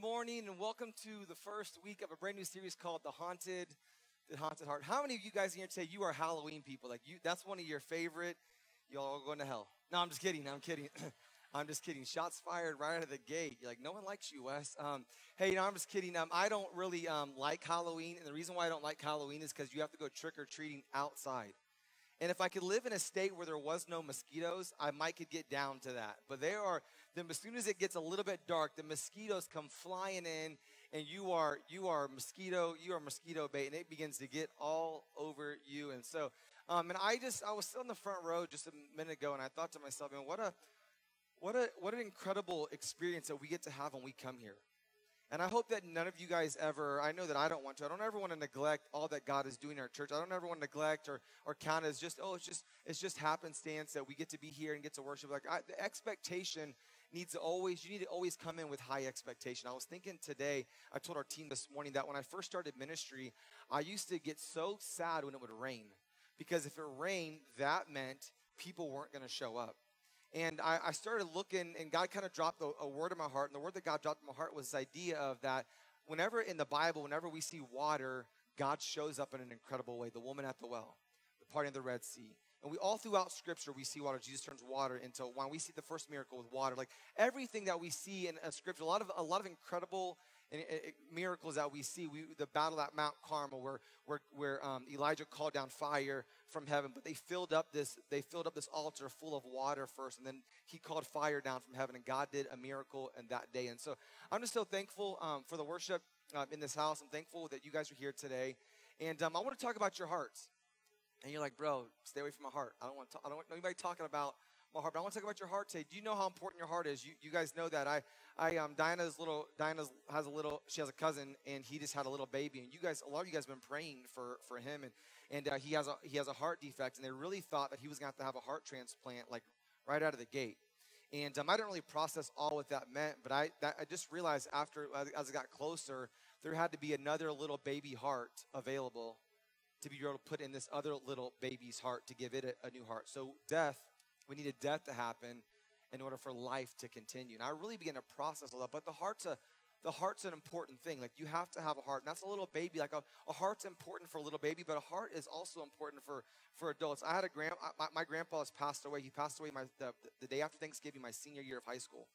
morning and welcome to the first week of a brand new series called The Haunted, The Haunted Heart. How many of you guys in here say you are Halloween people? Like you, that's one of your favorite. Y'all are going to hell. No, I'm just kidding. I'm kidding. I'm just kidding. Shots fired right out of the gate. You're like, no one likes you, Wes. Um, hey, no, I'm just kidding. Um, I don't really um, like Halloween, and the reason why I don't like Halloween is because you have to go trick or treating outside. And if I could live in a state where there was no mosquitoes, I might could get down to that. But there are, then as soon as it gets a little bit dark, the mosquitoes come flying in, and you are you are mosquito you are mosquito bait, and it begins to get all over you. And so, um, and I just I was still in the front row just a minute ago, and I thought to myself, man, what a what a what an incredible experience that we get to have when we come here. And I hope that none of you guys ever, I know that I don't want to, I don't ever want to neglect all that God is doing in our church. I don't ever want to neglect or, or count as just, oh, it's just, it's just happenstance that we get to be here and get to worship. Like I, the expectation needs to always, you need to always come in with high expectation. I was thinking today, I told our team this morning that when I first started ministry, I used to get so sad when it would rain. Because if it rained, that meant people weren't going to show up. And I, I started looking, and God kind of dropped a, a, word in my heart. And the word that God dropped in my heart was this idea of that whenever in the Bible, whenever we see water, God shows up in an incredible way. The woman at the well, the parting of the Red Sea. And we all throughout Scripture, we see water. Jesus turns water into wine. We see the first miracle with water. Like everything that we see in a Scripture, a lot of a lot of incredible and it, it, miracles that we see. We, the battle at Mount Carmel, where where, where um, Elijah called down fire from heaven, but they filled up this they filled up this altar full of water first, and then he called fire down from heaven, and God did a miracle in that day. And so I'm just so thankful um, for the worship uh, in this house. I'm thankful that you guys are here today, and um, I want to talk about your hearts. And you're like, bro, stay away from my heart. I don't want to, I don't want anybody talking about my heart. But I want to talk about your heart today. Do you know how important your heart is? You, you guys know that. I, I, um, Diana's little, Diana's has a little, she has a cousin and he just had a little baby. And you guys, a lot of you guys have been praying for, for him. And, and uh, he has a, he has a heart defect. And they really thought that he was going to have to have a heart transplant like right out of the gate. And um, I didn't really process all what that meant, but I, that, I just realized after, as I got closer, there had to be another little baby heart available to be able to put in this other little baby's heart to give it a, a new heart. So death we needed death to happen in order for life to continue. And I really began to process all that. But the heart's a the heart's an important thing. Like you have to have a heart. And that's a little baby. Like a, a heart's important for a little baby, but a heart is also important for for adults. I had a grand my, my grandpa has passed away. He passed away my the, the day after Thanksgiving, my senior year of high school,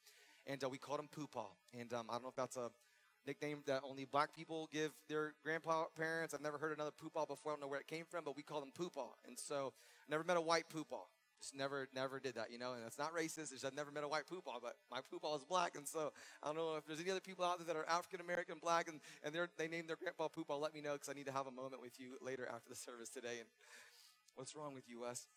and uh, we called him Poopaw. And um, I don't know if that's a nickname that only black people give their grandpa parents. I've never heard another Poopaw before. I don't know where it came from, but we called him Poopaw. And so never met a white Poopaw. Just never, never did that, you know, and it's not racist. Just, I've never met a white poopah, but my poopah is black, and so I don't know if there's any other people out there that are African American, black, and, and they they name their grandpa poopah. Let me know because I need to have a moment with you later after the service today. And what's wrong with you, Wes?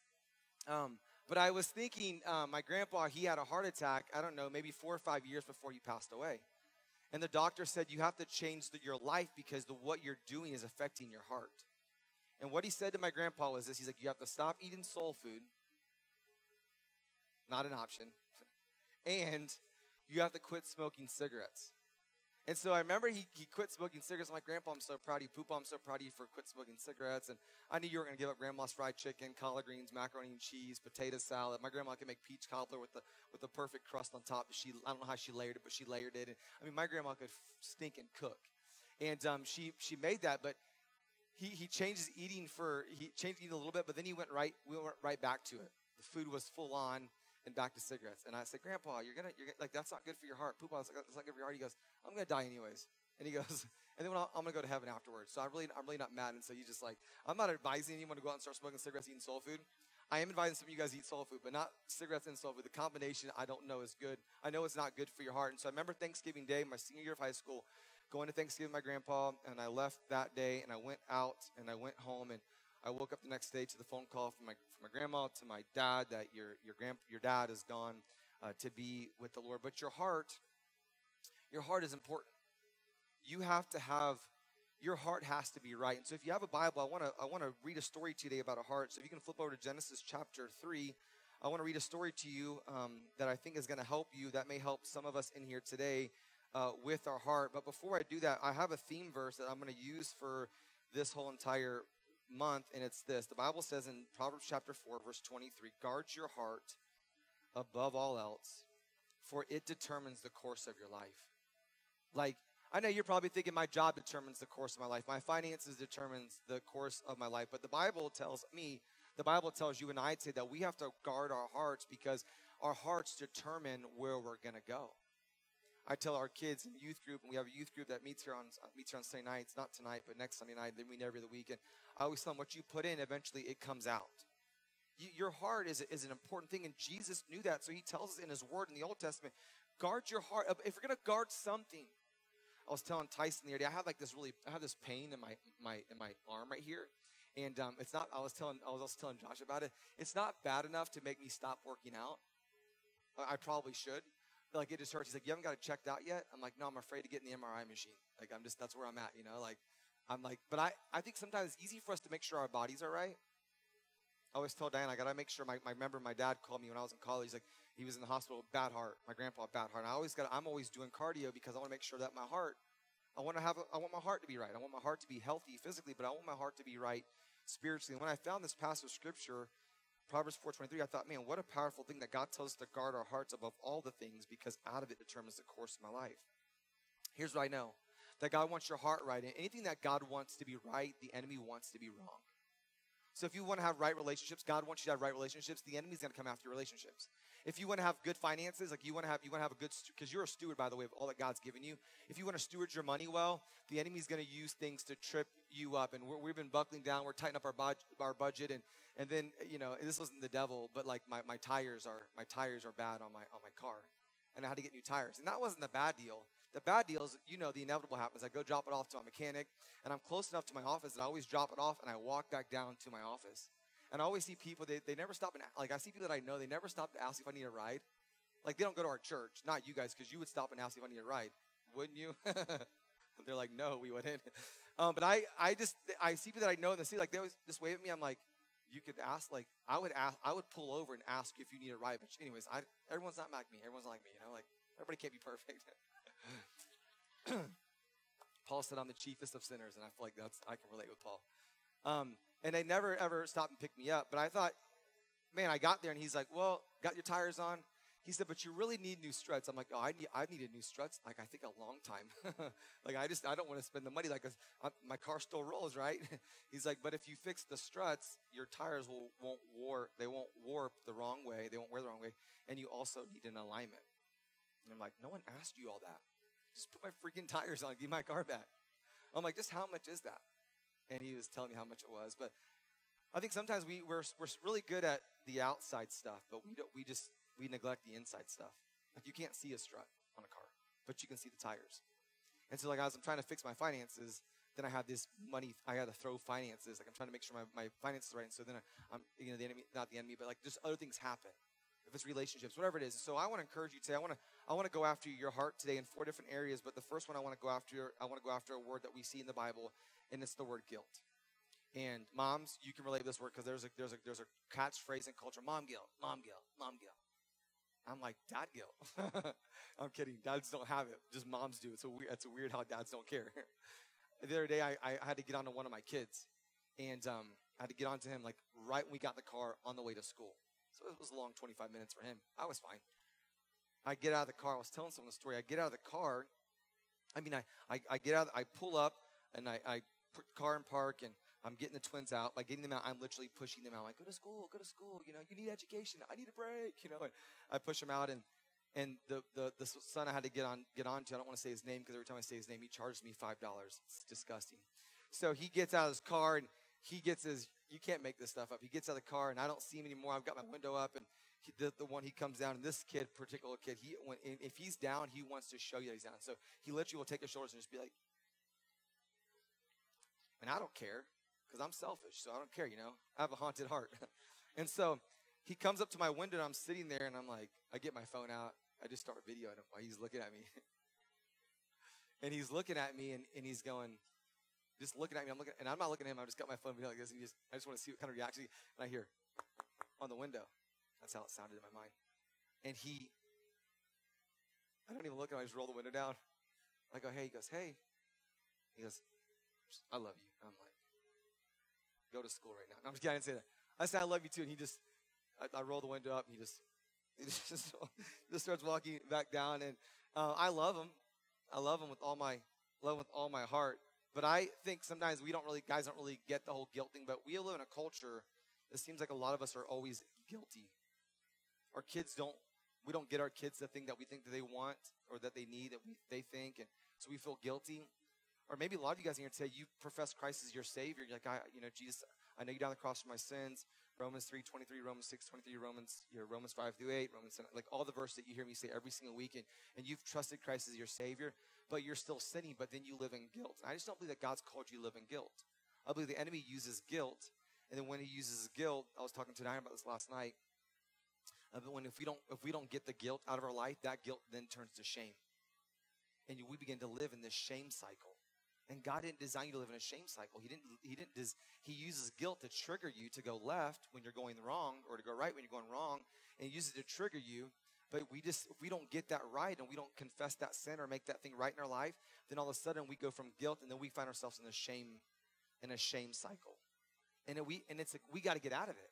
Um, but I was thinking, uh, my grandpa, he had a heart attack. I don't know, maybe four or five years before he passed away, and the doctor said you have to change the, your life because the, what you're doing is affecting your heart. And what he said to my grandpa was this: He's like, you have to stop eating soul food not an option. And you have to quit smoking cigarettes. And so I remember he, he quit smoking cigarettes. I'm like, Grandpa, I'm so proud of you. Poopa, I'm so proud of you for quit smoking cigarettes. And I knew you were going to give up grandma's fried chicken, collard greens, macaroni and cheese, potato salad. My grandma could make peach cobbler with the with the perfect crust on top. She I don't know how she layered it, but she layered it. And I mean, my grandma could stink and cook. And um, she she made that, but he he changed his eating for he changed eating a little bit, but then he went right we went right back to it. The food was full on and back to cigarettes. And I said, Grandpa, you're gonna, you're gonna, like that's not good for your heart. Poopa, that's not good for your heart. He goes, I'm gonna die anyways. And he goes, and then I'm gonna go to heaven afterwards. So I'm really, I'm really not mad. And so you just like, I'm not advising anyone to go out and start smoking cigarettes, eating soul food. I am advising some of you guys to eat soul food, but not cigarettes and soul food. The combination I don't know is good. I know it's not good for your heart. And so I remember Thanksgiving Day, my senior year of high school, going to Thanksgiving with my grandpa, and I left that day and I went out and I went home and I woke up the next day to the phone call from my from my grandma to my dad that your your grand your dad is gone uh, to be with the Lord. But your heart, your heart is important. You have to have your heart has to be right. And so if you have a Bible, I want to I want to read a story today about a heart. So if you can flip over to Genesis chapter three, I want to read a story to you um, that I think is going to help you. That may help some of us in here today uh, with our heart. But before I do that, I have a theme verse that I'm going to use for this whole entire month, and it's this. The Bible says in Proverbs chapter 4, verse 23 guard your heart above all else, for it determines the course of your life. Like, I know you're probably thinking my job determines the course of my life. My finances determines the course of my life. But the Bible tells me, the Bible tells you and I say that we have to guard our hearts because our hearts determine where we're going to go. I tell our kids in youth group, and we have a youth group that meets here on meets here on Sunday nights, not tonight, but next Sunday night. Then we meet every other week, and I always tell them what you put in, eventually it comes out. You, your heart is, is an important thing, and Jesus knew that, so He tells us in His Word in the Old Testament, guard your heart. If you're to guard something, I was telling Tyson the other day, I have like this really, I have this pain in my my in my arm right here, and um, it's not. I was telling, I was also telling Josh about it. It's not bad enough to make me stop working out. I probably should. Like it just hurts. He's like, you haven't got it checked out yet. I'm like, no, I'm afraid to get in the MRI machine. Like I'm just, that's where I'm at. You know, like I'm like, but I, I think sometimes it's easy for us to make sure our bodies are right. I always tell Diane, I gotta make sure my, my remember my dad called me when I was in college. He's like, he was in the hospital, with bad heart. My grandpa, bad heart. And I always got, I'm always doing cardio because I want to make sure that my heart, I want to have, a, I want my heart to be right. I want my heart to be healthy physically, but I want my heart to be right spiritually. And when I found this passage of scripture, Proverbs 4:23, I thought, man, what a powerful thing that God tells us to guard our hearts above all the things because out of it determines the course of my life. Here's what I know. That God wants your heart right. And anything that God wants to be right, the enemy wants to be wrong. So if you want to have right relationships, God wants you to have right relationships. The enemy's going to come after your relationships. If you want to have good finances, like you want to have, you want to have a good, because you're a steward, by the way, of all that God's given you. If you want to steward your money well, the enemy's going to use things to trip you up. And we have been buckling down. We're tightening up our, budget, our budget, and and then you know this wasn't the devil, but like my, my tires are my tires are bad on my on my car, and I had to get new tires. And that wasn't the bad deal. The bad deal is, you know, the inevitable happens. I go drop it off to my mechanic, and I'm close enough to my office that I always drop it off and I walk back down to my office. And I always see people, they, they never stop and, like, I see people that I know, they never stop to ask if I need a ride. Like, they don't go to our church, not you guys, because you would stop and ask if I need a ride, wouldn't you? They're like, no, we wouldn't. Um, but I, I just, I see people that I know, and they see, like, they always just wave at me. I'm like, you could ask, like, I would ask, I would pull over and ask if you need a ride. But anyways, I, everyone's not like me. Everyone's like me, you know, like, everybody can't be perfect. Paul said, I'm the chiefest of sinners, and I feel like that's, I can relate with Paul. Um, and they never ever stopped and picked me up. But I thought, man, I got there, and he's like, well, got your tires on? He said, but you really need new struts. I'm like, oh, I need, I needed new struts. Like, I think a long time. like, I just, I don't want to spend the money. Like, my car still rolls, right? He's like, but if you fix the struts, your tires will, won't warp, they won't warp the wrong way. They won't wear the wrong way. And you also need an alignment. And I'm like, no one asked you all that. Just put my freaking tires on, give my car back. I'm like, just how much is that? And he was telling me how much it was. But I think sometimes we, we're, we're really good at the outside stuff, but we, don't, we just we neglect the inside stuff. Like you can't see a strut on a car, but you can see the tires. And so like as I'm trying to fix my finances, then I have this money, I got to throw finances. Like I'm trying to make sure my, my finances are right. And so then uh, I, am you know, the enemy, not the enemy, but like just other things happen if it's relationships, whatever it is. So I want to encourage you today. I want to I want to go after your heart today in four different areas. But the first one I want to go after I want to go after a word that we see in the Bible, and it's the word guilt. And moms, you can relate this word because there's a there's a there's a catchphrase in culture: mom guilt, mom guilt, mom guilt. I'm like dad guilt. I'm kidding. Dads don't have it. Just moms do. It's a weird. It's a weird how dads don't care. the other day, I, I had to get onto one of my kids, and um, I had to get onto him like right when we got the car on the way to school. So it was a long 25 minutes for him. I was fine. I get out of the car. I was telling someone the story. I get out of the car. I mean, I, I, I get out, I pull up and I, I put car in park and I'm getting the twins out. By getting them out, I'm literally pushing them out. Like, go to school, go to school. You know, you need education. I need a break. You know, and I push them out and, and the, the, the son I had to get on, get on to, I don't want to say his name because every time I say his name, he charges me $5. It's disgusting. So he gets out of his car and he gets his, you can't make this stuff up. He gets out of the car and I don't see him anymore. I've got my window up and he, the, the one he comes down and this kid, particular kid, he, when, if he's down, he wants to show you that he's down. So he literally will take his shoulders and just be like, and I don't care because I'm selfish. So I don't care, you know, I have a haunted heart. and so he comes up to my window and I'm sitting there and I'm like, I get my phone out. I just start videoing him while he's looking at me. and he's looking at me and, and he's going, just looking at me. I'm looking, and I'm not looking at him. I just got my phone video like this, and just, I just want to see what kind of reaction. And I hear on the window. That's how it sounded in my mind. And he, I don't even look at him. I just roll the window down. I go, hey. He goes, hey. He goes, I love you. I'm like, go to school right now. No, I'm just kidding. I didn't say that. I said, I love you too. And he just, I, I roll the window up, and he just, he just, just starts walking back down. And uh, I love him. I love him with all my love with all my heart. But I think sometimes we don't really, guys don't really get the whole guilt thing. But we live in a culture that seems like a lot of us are always guilty. Our kids don't, we don't get our kids the thing that we think that they want or that they need that we, they think. And so we feel guilty. Or maybe a lot of you guys are here today, you profess Christ as your Savior. You're like, I, you know, Jesus, I know you down the cross for my sins. Romans 3, 23, Romans 6, 23, Romans, you know, Romans 5 through 8, Romans 7, like all the verses that you hear me say every single week, and, and you've trusted Christ as your Savior, but you're still sinning, but then you live in guilt. And I just don't believe that God's called you to live in guilt. I believe the enemy uses guilt, and then when he uses guilt, I was talking to Diane about this last night. Uh, but when if we don't if we don't get the guilt out of our life, that guilt then turns to shame, and we begin to live in this shame cycle. And God didn't design you to live in a shame cycle. He didn't. He didn't. Des- he uses guilt to trigger you to go left when you're going wrong, or to go right when you're going wrong, and he uses it to trigger you. But we just, if we don't get that right, and we don't confess that sin or make that thing right in our life, then all of a sudden we go from guilt, and then we find ourselves in a shame, in a shame cycle. And it, we, and it's like, we got to get out of it.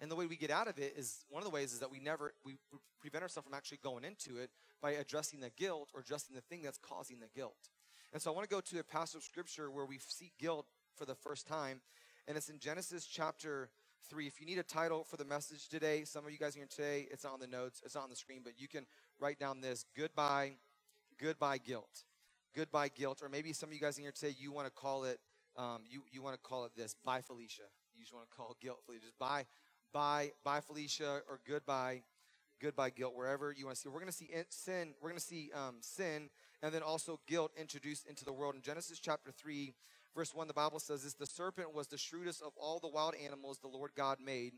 And the way we get out of it is one of the ways is that we never we prevent ourselves from actually going into it by addressing the guilt or addressing the thing that's causing the guilt. And so I want to go to a passage of scripture where we see guilt for the first time, and it's in Genesis chapter 3. If you need a title for the message today, some of you guys are here today, it's on the notes, it's not on the screen, but you can write down this Goodbye, Goodbye Guilt. Goodbye Guilt. Or maybe some of you guys in here today, you want to call it, um, you, you want to call it this, Bye Felicia. You just want to call guilt Felicia. Just bye, bye, bye Felicia, or goodbye, goodbye guilt, wherever you want to see. We're going to see sin, we're going to see um, sin and then also guilt introduced into the world. In Genesis chapter 3, verse 1, the Bible says this The serpent was the shrewdest of all the wild animals the Lord God made.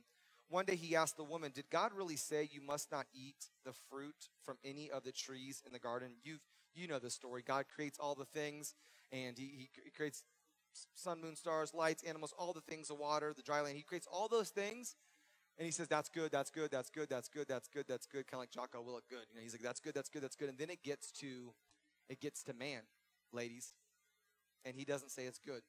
One day he asked the woman, Did God really say you must not eat the fruit from any of the trees in the garden? you you know the story. God creates all the things, and he, he creates sun, moon, stars, lights, animals, all the things, the water, the dry land. He creates all those things. And he says, that's good, that's good, that's good, that's good, that's good, that's good, kind of like Jocko Willink, good. You know, he's like, that's good, that's good, that's good. And then it gets to it gets to man, ladies. And he doesn't say it's good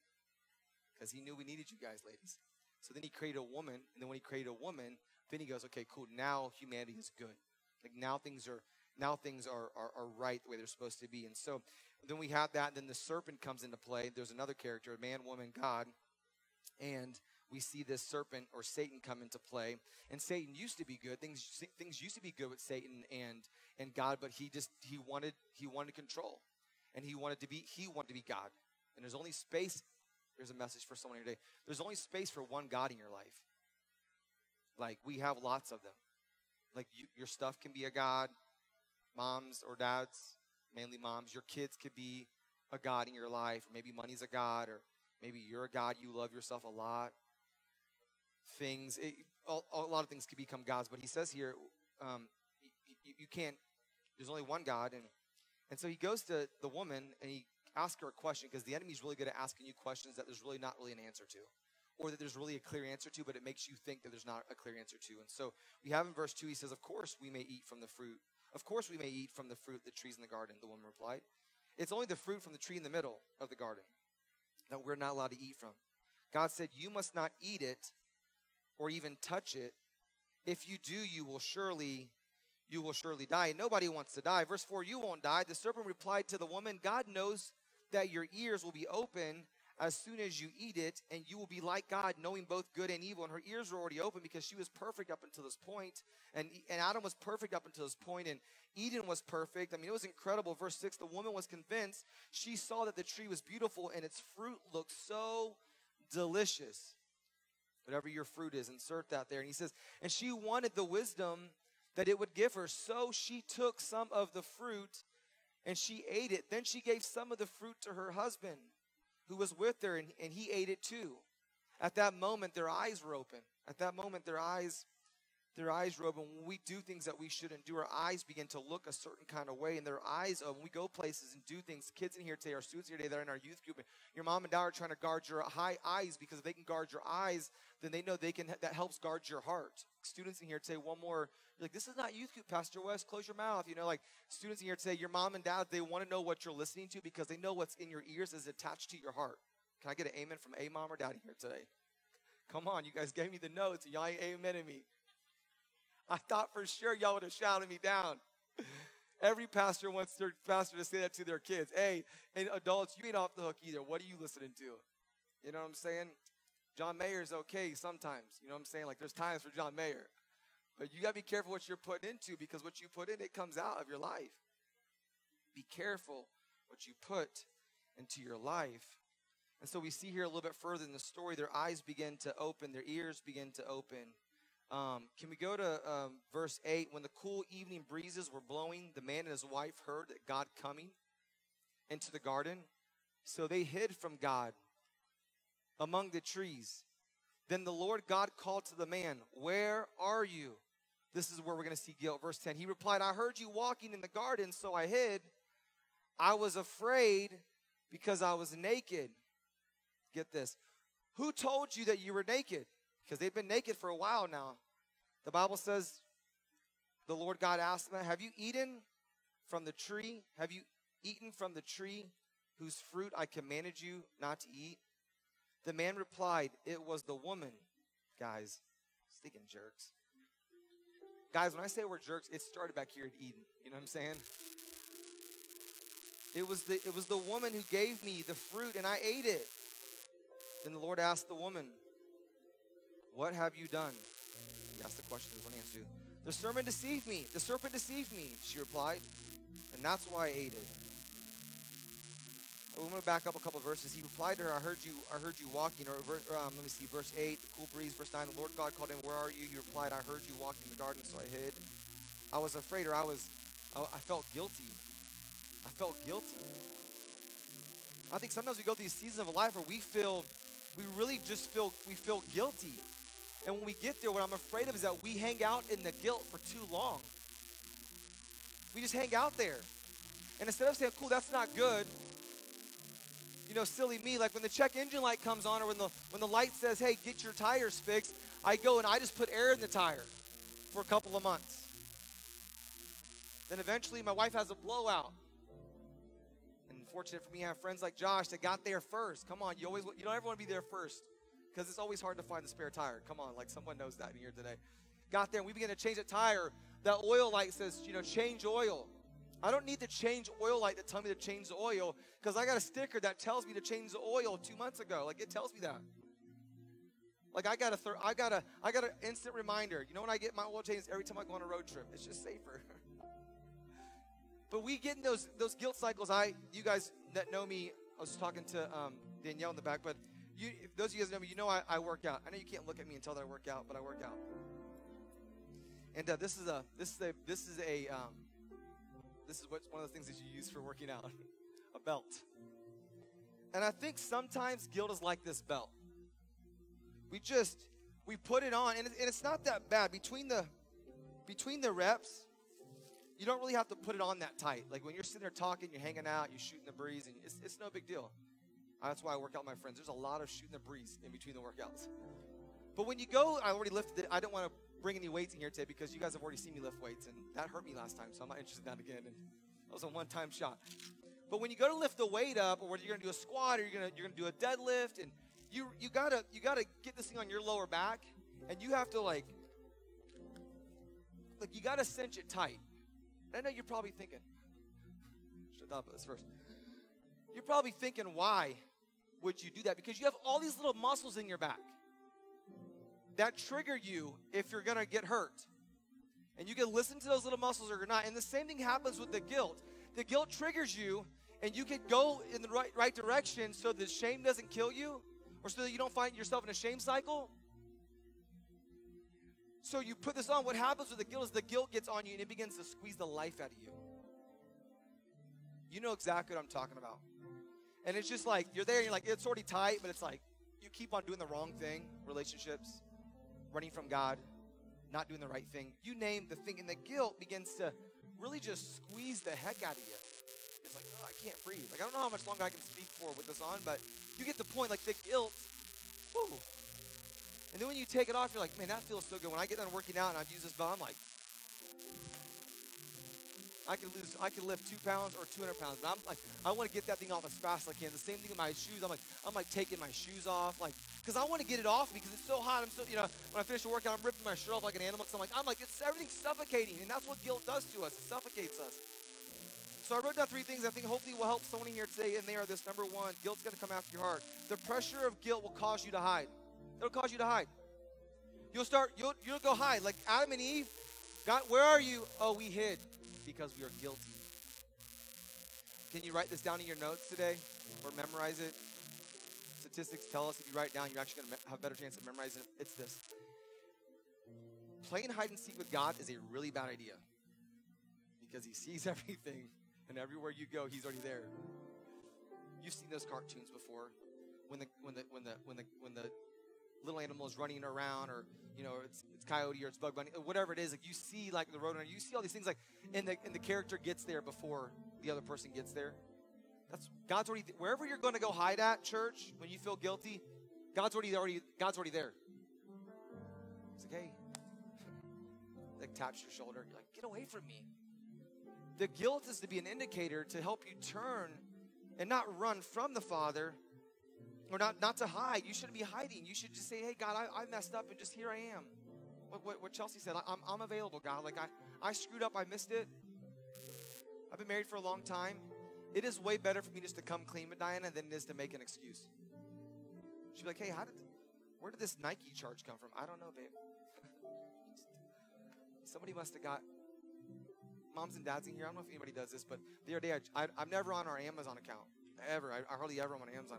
because he knew we needed you guys, ladies. So then he created a woman, and then when he created a woman, then he goes, okay, cool. Now humanity is good. Like now things are now things are, are, are right the way they're supposed to be. And so then we have that. Then the serpent comes into play. There's another character, man, woman, God, and we see this serpent or Satan come into play. And Satan used to be good. Things things used to be good with Satan and and God, but he just he wanted he wanted control. And he wanted to be he wanted to be God. And there's only space there's a message for someone today. There's only space for one God in your life. Like we have lots of them. Like you, your stuff can be a God, moms or dads, mainly moms. Your kids could be a God in your life, maybe money's a God, or maybe you're a God, you love yourself a lot. Things, it, a, a, lot of things could become gods, but he says here, um, you, you can't, there's only one God. And, and so he goes to the woman and he asks her a question because the enemy's really good at asking you questions that there's really not really an answer to. Or that there's really a clear answer to, but it makes you think that there's not a clear answer to. And so we have in verse 2, he says, Of course we may eat from the fruit. Of course we may eat from the fruit, the trees in the garden, the woman replied. It's only the fruit from the tree in the middle of the garden that we're not allowed to eat from. God said, You must not eat it or even touch it. If you do, you will surely you will surely die. Nobody wants to die. Verse 4 You won't die. The serpent replied to the woman, God knows that your ears will be open as soon as you eat it, and you will be like God, knowing both good and evil. And her ears were already open because she was perfect up until this point, and, and Adam was perfect up until this point, and Eden was perfect. I mean, it was incredible. Verse 6 The woman was convinced. She saw that the tree was beautiful, and its fruit looked so delicious. Whatever your fruit is, insert that there. And he says, And she wanted the wisdom that it would give her. So she took some of the fruit and she ate it. Then she gave some of the fruit to her husband who was with her, and, and he ate it too. At that moment, their eyes were open. At that moment, their eyes their eyes were open. When we do things that we shouldn't do, our eyes begin to look a certain kind of way, and their eyes uh, open. We go places and do things. Kids in here today, our students here today, they're in our youth group, and your mom and dad are trying to guard your high eyes because if they can guard your eyes, then they know they can. That helps guard your heart. Students in here today, one more. You're like, this is not youth group, Pastor Wes. Close your mouth. You know, like students in here today, your mom and dad, they want to know what you're listening to because they know what's in your ears is attached to your heart. Can I get an amen from a mom or dad here today? Come on, you guys gave me the notes, y'all ain't me. I thought for sure y'all would have shouted me down. Every pastor wants their pastor to say that to their kids. Hey, and adults, you ain't off the hook either. What are you listening to? You know what I'm saying? John Mayer's okay sometimes. You know what I'm saying? Like there's times for John Mayer. But you got to be careful what you're putting into because what you put in, it comes out of your life. Be careful what you put into your life. And so we see here a little bit further in the story, their eyes begin to open, their ears begin to open. Um, can we go to um, verse 8? When the cool evening breezes were blowing, the man and his wife heard God coming into the garden. So they hid from God among the trees. Then the Lord God called to the man, Where are you? This is where we're going to see guilt. Verse 10. He replied, I heard you walking in the garden, so I hid. I was afraid because I was naked. Get this. Who told you that you were naked? Because they've been naked for a while now. The Bible says, the Lord God asked them, Have you eaten from the tree? Have you eaten from the tree whose fruit I commanded you not to eat? The man replied, It was the woman. Guys, stinking jerks. Guys, when I say we're jerks, it started back here at Eden. You know what I'm saying? It was the it was the woman who gave me the fruit and I ate it. Then the Lord asked the woman, What have you done? He asked the question in one answer. The serpent deceived me. The serpent deceived me, she replied. And that's why I ate it. I'm going to back up a couple verses. He replied to her, I heard you, I heard you walking. Or um, let me see, verse 8, the cool breeze, verse 9. The Lord God called him, Where are you? He replied, I heard you walking in the garden, so I hid. I was afraid, or I was, I, I felt guilty. I felt guilty. I think sometimes we go through these seasons of life where we feel, we really just feel, we feel guilty. And when we get there, what I'm afraid of is that we hang out in the guilt for too long. We just hang out there. And instead of saying, cool, that's not good, you know, silly me, like when the check engine light comes on or when the when the light says, hey, get your tires fixed, I go and I just put air in the tire for a couple of months. Then eventually my wife has a blowout. And fortunate for me, I have friends like Josh that got there first. Come on, you always you don't ever want to be there first. Because it's always hard to find the spare tire. Come on, like someone knows that in here today. Got there and we began to change the tire. That oil light says, you know, change oil. I don't need to change oil light to tell me to change the oil because I got a sticker that tells me to change the oil two months ago. Like it tells me that. Like I got a I got a I got an instant reminder. You know when I get my oil changed every time I go on a road trip, it's just safer. but we get in those those guilt cycles. I you guys that know me, I was talking to um, Danielle in the back, but you those of you guys know me, you know I, I work out. I know you can't look at me and tell that I work out, but I work out. And uh, this is a this is a this is a um, this is what's one of the things that you use for working out a belt. And I think sometimes guilt is like this belt. We just, we put it on, and, and it's not that bad. Between the, between the reps, you don't really have to put it on that tight. Like when you're sitting there talking, you're hanging out, you're shooting the breeze, and it's, it's no big deal. Uh, that's why I work out my friends. There's a lot of shooting the breeze in between the workouts. But when you go, I already lifted it. I don't want to bring any weights in here today because you guys have already seen me lift weights, and that hurt me last time, so I'm not interested in that again. And that was a one-time shot. But when you go to lift the weight up, or whether you're gonna do a squat or you're gonna you're gonna do a deadlift, and you you gotta you gotta get this thing on your lower back, and you have to like like you gotta cinch it tight. And I know you're probably thinking, shut up this first. You're probably thinking, why would you do that? Because you have all these little muscles in your back that trigger you if you're going to get hurt. And you can listen to those little muscles or not. And the same thing happens with the guilt. The guilt triggers you, and you can go in the right, right direction so that shame doesn't kill you or so that you don't find yourself in a shame cycle. So you put this on. What happens with the guilt is the guilt gets on you and it begins to squeeze the life out of you. You know exactly what I'm talking about. And it's just like you're there you're like, it's already tight, but it's like you keep on doing the wrong thing, relationships, running from God, not doing the right thing. You name the thing, and the guilt begins to really just squeeze the heck out of you. It's like, oh, I can't breathe. Like, I don't know how much longer I can speak for with this on, but you get the point. Like, the guilt, whoo. And then when you take it off, you're like, man, that feels so good. When I get done working out and I've used this belt, I'm like, I can lose, I can lift two pounds or 200 pounds. But I'm like, I want to get that thing off as fast as I can. The same thing with my shoes. I'm like, I'm like taking my shoes off, like, because I want to get it off because it's so hot. I'm so, you know, when I finish the workout, I'm ripping my shirt off like an animal. So I'm like, I'm like, it's everything's suffocating, and that's what guilt does to us. It suffocates us. So I wrote down three things I think hopefully will help someone here today, and they are this. Number one, guilt's going to come after your heart. The pressure of guilt will cause you to hide. It'll cause you to hide. You'll start, you'll, you'll go hide. Like Adam and Eve, God, where are you? Oh, we hid because we are guilty. Can you write this down in your notes today or memorize it? Statistics tell us if you write it down, you're actually going to have a better chance of memorizing it. It's this. Playing hide and seek with God is a really bad idea because he sees everything and everywhere you go, he's already there. You've seen those cartoons before when the when the when the when the when the little animals running around or you know it's, it's coyote or it's bug bunny whatever it is like you see like the road runner you see all these things like and the and the character gets there before the other person gets there. That's god's already wherever you're going to go hide at church when you feel guilty god's already already god's already there. It's like hey. Like taps your shoulder you're like get away from me. The guilt is to be an indicator to help you turn and not run from the father or not, not to hide. You shouldn't be hiding. You should just say, hey, God, I, I messed up and just here I am. What, what, what Chelsea said, I'm, I'm available, God. Like, I, I screwed up. I missed it. I've been married for a long time. It is way better for me just to come clean with Diana than it is to make an excuse. She'd be like, hey, how did, where did this Nike charge come from? I don't know, babe. Somebody must have got, moms and dads in here, I don't know if anybody does this, but the other day, I, I, am never on our Amazon account. Ever. I, I hardly ever am on Amazon.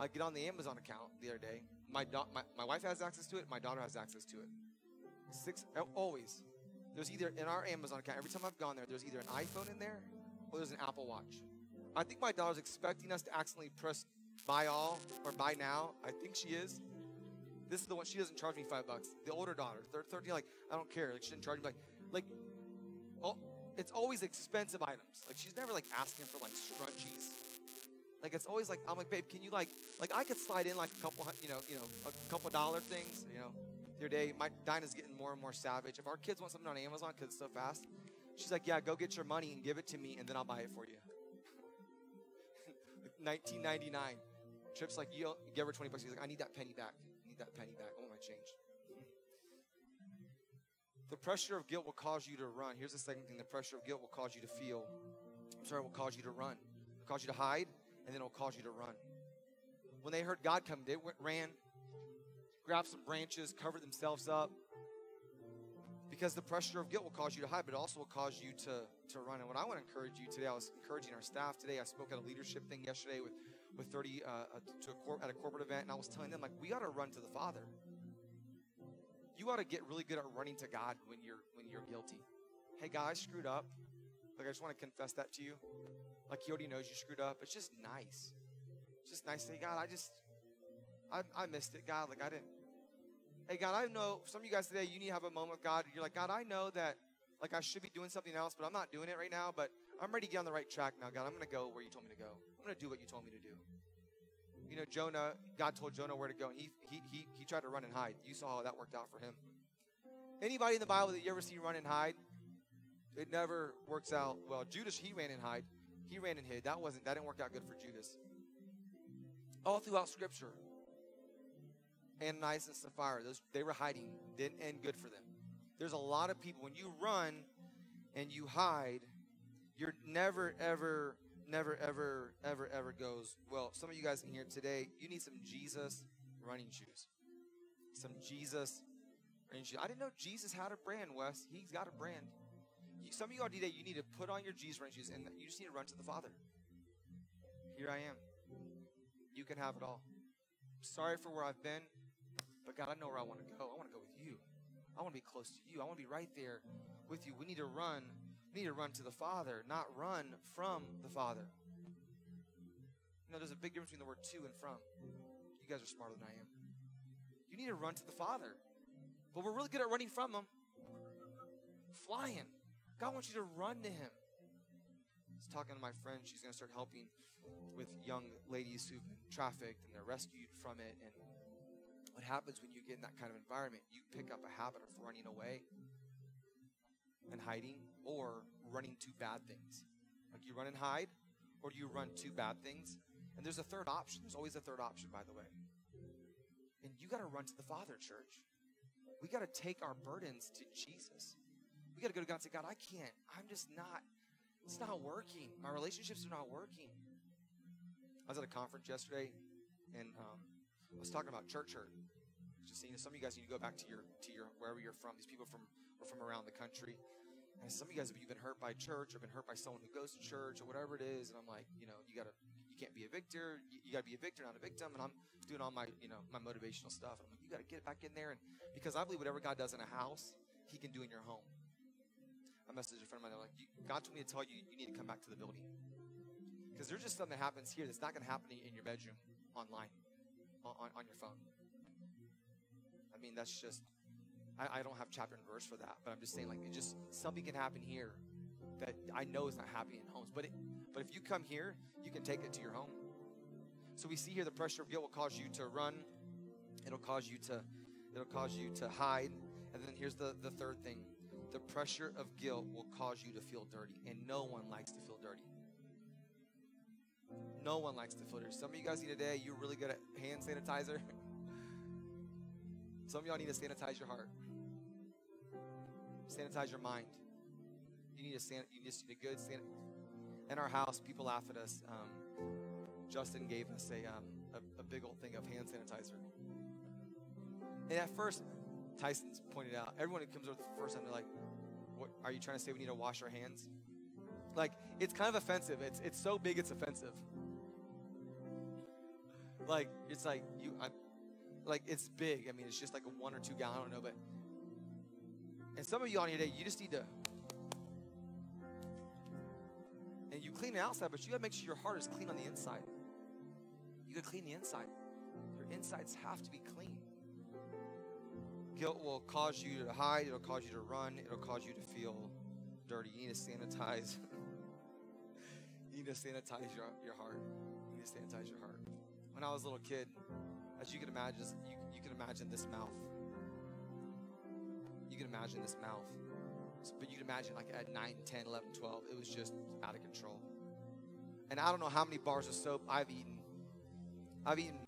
I get on the Amazon account the other day. My, do- my, my wife has access to it. My daughter has access to it. Six oh, always. There's either in our Amazon account. Every time I've gone there, there's either an iPhone in there or there's an Apple Watch. I think my daughter's expecting us to accidentally press buy all or buy now. I think she is. This is the one. She doesn't charge me five bucks. The older daughter, third, 13, like I don't care. Like she didn't charge me like, like, oh, it's always expensive items. Like she's never like asking for like scrunchies like it's always like I'm like, babe, can you like like I could slide in like a couple you know you know a couple dollar things you know. Other day, my Dinah's getting more and more savage. If our kids want something on Amazon because it's so fast, she's like, yeah, go get your money and give it to me, and then I'll buy it for you. 1999. Trips like you give her 20 bucks. He's like, I need that penny back. I need that penny back. I want my change. The pressure of guilt will cause you to run. Here's the second thing: the pressure of guilt will cause you to feel. I'm sorry, will cause you to run. Will cause you to hide and then it'll cause you to run. When they heard God come, they went, ran, grabbed some branches, covered themselves up. Because the pressure of guilt will cause you to hide, but also will cause you to, to run. And what I want to encourage you today, I was encouraging our staff today. I spoke at a leadership thing yesterday with, with 30 uh, to a cor- at a corporate event, and I was telling them, like, we got to run to the Father. You ought to get really good at running to God when you're when you're guilty. Hey, guys, screwed up. Like, I just want to confess that to you. Like he already knows you screwed up. It's just nice. It's just nice to say, God, I just, I, I missed it. God, like I didn't. Hey, God, I know some of you guys today, you need to have a moment with God. You're like, God, I know that, like, I should be doing something else, but I'm not doing it right now. But I'm ready to get on the right track now, God. I'm going to go where you told me to go. I'm going to do what you told me to do. You know, Jonah, God told Jonah where to go, and he, he, he, he tried to run and hide. You saw how that worked out for him. Anybody in the Bible that you ever see run and hide, it never works out well. Judas, he ran and hide. He ran and hid. That wasn't that didn't work out good for Judas. All throughout Scripture, Ananias and Sapphira, those they were hiding, didn't end good for them. There's a lot of people when you run and you hide, you're never ever never ever ever ever goes well. Some of you guys in here today, you need some Jesus running shoes, some Jesus running shoes. I didn't know Jesus had a brand, Wes. He's got a brand some of you all today, you need to put on your Jesus running shoes and you just need to run to the Father. Here I am. You can have it all. Sorry for where I've been, but God, I know where I want to go. I want to go with you. I want to be close to you. I want to be right there with you. We need to run. We need to run to the Father, not run from the Father. You know, there's a big difference between the word to and from. You guys are smarter than I am. You need to run to the Father. But we're really good at running from Him. Flying. God wants you to run to Him. I was talking to my friend. She's going to start helping with young ladies who've been trafficked and they're rescued from it. And what happens when you get in that kind of environment? You pick up a habit of running away and hiding or running to bad things. Like you run and hide, or do you run to bad things? And there's a third option. There's always a third option, by the way. And you got to run to the Father, church. We got to take our burdens to Jesus. We got to go to God and say, God, I can't. I'm just not. It's not working. My relationships are not working. I was at a conference yesterday, and um, I was talking about church hurt. Just you know, some of you guys need to go back to your to your wherever you're from. These people from are from around the country. And some of you guys, have been hurt by church or been hurt by someone who goes to church or whatever it is, and I'm like, you know, you gotta, you can't be a victor. You, you gotta be a victor, not a victim. And I'm doing all my, you know, my motivational stuff. I'm like, you gotta get back in there, and because I believe whatever God does in a house, He can do in your home. I messaged a friend of mine. I'm like, God told me to tell you, you need to come back to the building because there's just something that happens here that's not gonna happen in your bedroom, online, on, on your phone. I mean, that's just, I, I don't have chapter and verse for that, but I'm just saying, like, it just, something can happen here that I know is not happening in homes. But, it, but if you come here, you can take it to your home. So we see here the pressure of guilt will cause you to run, it'll cause you to, it'll cause you to hide. And then here's the, the third thing the pressure of guilt will cause you to feel dirty, and no one likes to feel dirty. No one likes to feel dirty. Some of you guys need a day, you're really good at hand sanitizer. Some of y'all need to sanitize your heart. Sanitize your mind. You need to san- you just need a good san- In our house, people laugh at us. Um, Justin gave us a, um, a, a big old thing of hand sanitizer. And at first, Tyson's pointed out, everyone who comes over the first time, they're like, what, are you trying to say we need to wash our hands? Like, it's kind of offensive. It's, it's so big, it's offensive. Like, it's like, you, I, like it's big. I mean, it's just like a one or two gallon. I don't know, but and some of you on here today, you just need to. And you clean the outside, but you gotta make sure your heart is clean on the inside. You gotta clean the inside. Your insides have to be clean. Guilt will cause you to hide, it'll cause you to run, it'll cause you to feel dirty. You need to sanitize. you need to sanitize your, your heart. You need to sanitize your heart. When I was a little kid, as you can imagine, you, you can imagine this mouth. You can imagine this mouth. But you can imagine like at 9, 10, 11, 12, it was just out of control. And I don't know how many bars of soap I've eaten. I've eaten,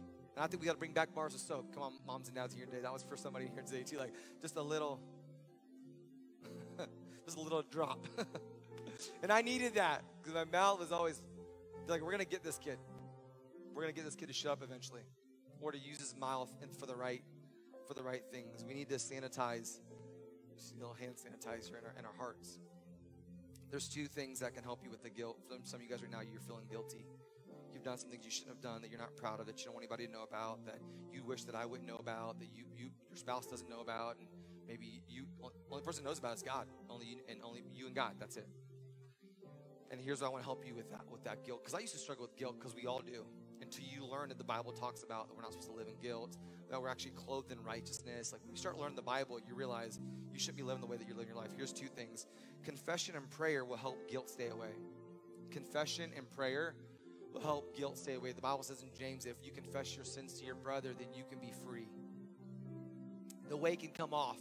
and I think we got to bring back bars of soap. Come on, moms and dads here today. That was for somebody here today too. Like just a little, just a little drop. and I needed that because my mouth was always like, we're to get this kid. We're to get this kid to shut up eventually or to use his mouth and for the right for the right things. We need to sanitize, a little hand sanitizer in our, in our hearts. There's two things that can help you with the guilt. Some of you guys right now, you're feeling guilty. You've done some things you shouldn't have done that you're not proud of, that you don't want anybody to know about, that you wish that I wouldn't know about, that you, you your spouse doesn't know about, and maybe you only person knows about is God, only you, and only you and God. That's it. And here's what I want to help you with that with that guilt, because I used to struggle with guilt, because we all do until you learn that the Bible talks about that we're not supposed to live in guilt, that we're actually clothed in righteousness. Like when you start learning the Bible, you realize you shouldn't be living the way that you're living your life. Here's two things confession and prayer will help guilt stay away. Confession and prayer will help guilt stay away. The Bible says in James, if you confess your sins to your brother, then you can be free. The weight can come off.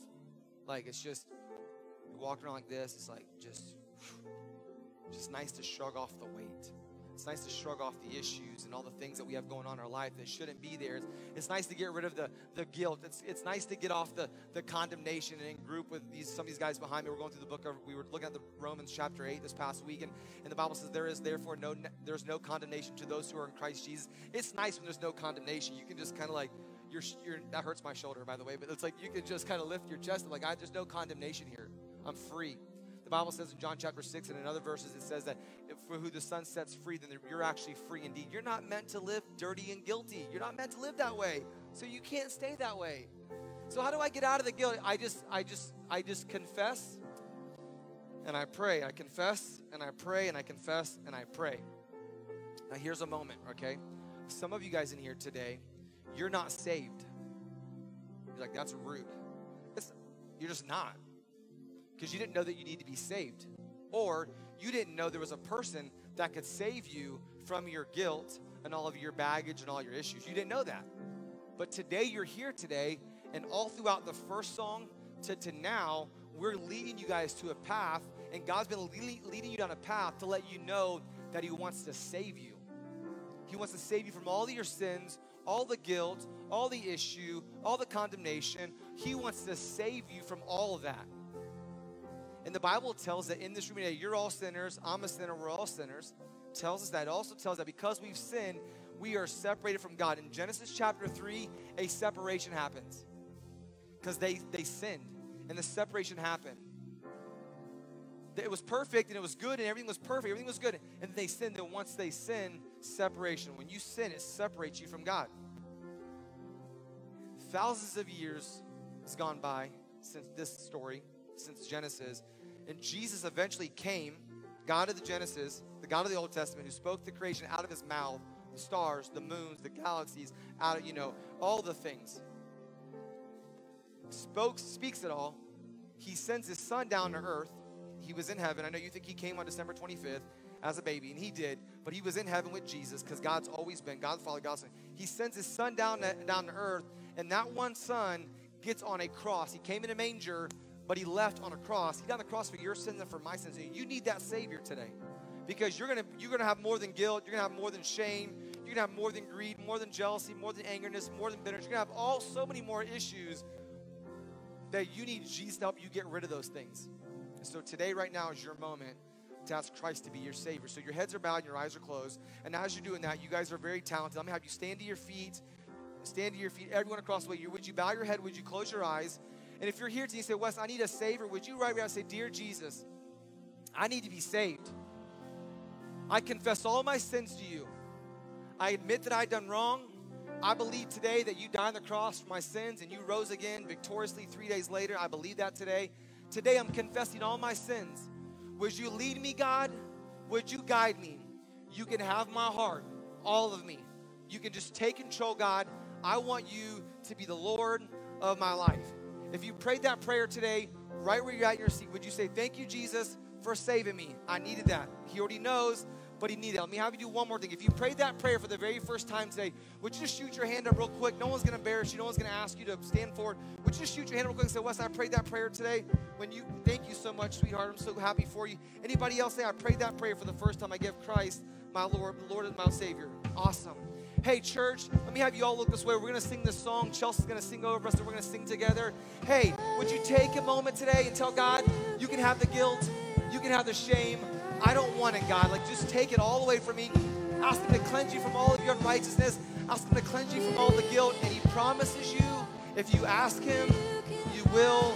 Like it's just, walking around like this, it's like just, just nice to shrug off the weight. It's nice to shrug off the issues and all the things that we have going on in our life that shouldn't be there. It's, it's nice to get rid of the, the guilt. It's, it's nice to get off the, the condemnation and in group with these some of these guys behind me. We're going through the book of we were looking at the Romans chapter 8 this past week, and, and the Bible says there is therefore no there's no condemnation to those who are in Christ Jesus. It's nice when there's no condemnation. You can just kind of like you're, you're, that hurts my shoulder by the way, but it's like you can just kind of lift your chest and like I there's no condemnation here. I'm free. The Bible says in John chapter 6 and in other verses, it says that for who the sun sets free, then you're actually free indeed. You're not meant to live dirty and guilty. You're not meant to live that way. So you can't stay that way. So how do I get out of the guilt? I just, I just, I just confess and I pray. I confess and I pray and I confess and I pray. Now here's a moment, okay? Some of you guys in here today, you're not saved. You're like, that's rude. It's, you're just not because you didn't know that you need to be saved. Or you didn't know there was a person that could save you from your guilt and all of your baggage and all your issues. You didn't know that. But today you're here today, and all throughout the first song to, to now, we're leading you guys to a path, and God's been leading, you down a path to let you know that He wants to save you. He wants to save you from all of your sins, all the guilt, all the issue, all the condemnation. He wants to save you from all of that. And the Bible tells that in this room today, you're all sinners, I'm a sinner, we're all sinners. Tells us that. It also tells that because we've sinned, we are separated from God. In Genesis chapter 3, a separation happens. Because they, they sinned, and the separation happened. It was perfect and it was good and everything was perfect, everything was good. And they sinned. And once they sin, separation. When you sin, it separates you from God. Thousands of years has gone by since this story, since Genesis. And Jesus eventually came, God of the Genesis, the God of the Old Testament, who spoke the creation out of his mouth, the stars, the moons, the galaxies, out of, you know, all the things. Spoke, speaks it all. He sends his son down to earth. He was in heaven. I know you think he came on December 25th as a baby, and he did, but he was in heaven with Jesus because God's always been God's Father, God's Son. He sends his son down to, down to earth, and that one son gets on a cross. He came in a manger, but he left on a cross. He died on the cross for your sins and for my sins. You need that Savior today because you're gonna you're gonna have more than guilt. You're gonna have more than shame. You're gonna have more than greed, more than jealousy, more than angerness, more than bitterness. You're gonna have all so many more issues that you need Jesus to help you get rid of those things. And so today, right now, is your moment to ask Christ to be your Savior. So your heads are bowed, and your eyes are closed. And as you're doing that, you guys are very talented. I'm gonna have you stand to your feet. Stand to your feet. Everyone across the way. Would you bow your head? Would you close your eyes? And if you're here today, you say, Wes, I need a Savior. Would you right now say, Dear Jesus, I need to be saved. I confess all my sins to you. I admit that I've done wrong. I believe today that you died on the cross for my sins and you rose again victoriously three days later. I believe that today. Today I'm confessing all my sins. Would you lead me, God? Would you guide me? You can have my heart, all of me. You can just take control, God. I want you to be the Lord of my life. If you prayed that prayer today, right where you're at in your seat, would you say, Thank you, Jesus, for saving me? I needed that. He already knows but he needed it. Let me have you do one more thing. If you prayed that prayer for the very first time today, would you just shoot your hand up real quick? No one's going to embarrass you. No one's going to ask you to stand forward. Would you just shoot your hand up real quick and say, Wes, I prayed that prayer today? When you, thank you so much, sweetheart. I'm so happy for you. Anybody else say, I prayed that prayer for the first time? I give Christ my Lord, Lord and my Savior. Awesome. Hey, church, let me have you all look this way. We're going to sing this song. Chelsea's going to sing over us, and we're going to sing together. Hey, would you take a moment today and tell God you can have the guilt, you can have the shame, I don't want it, God. Like, just take it all away from me. Ask Him to cleanse you from all of your unrighteousness. Ask Him to cleanse you from all the guilt. And He promises you, if you ask Him, you will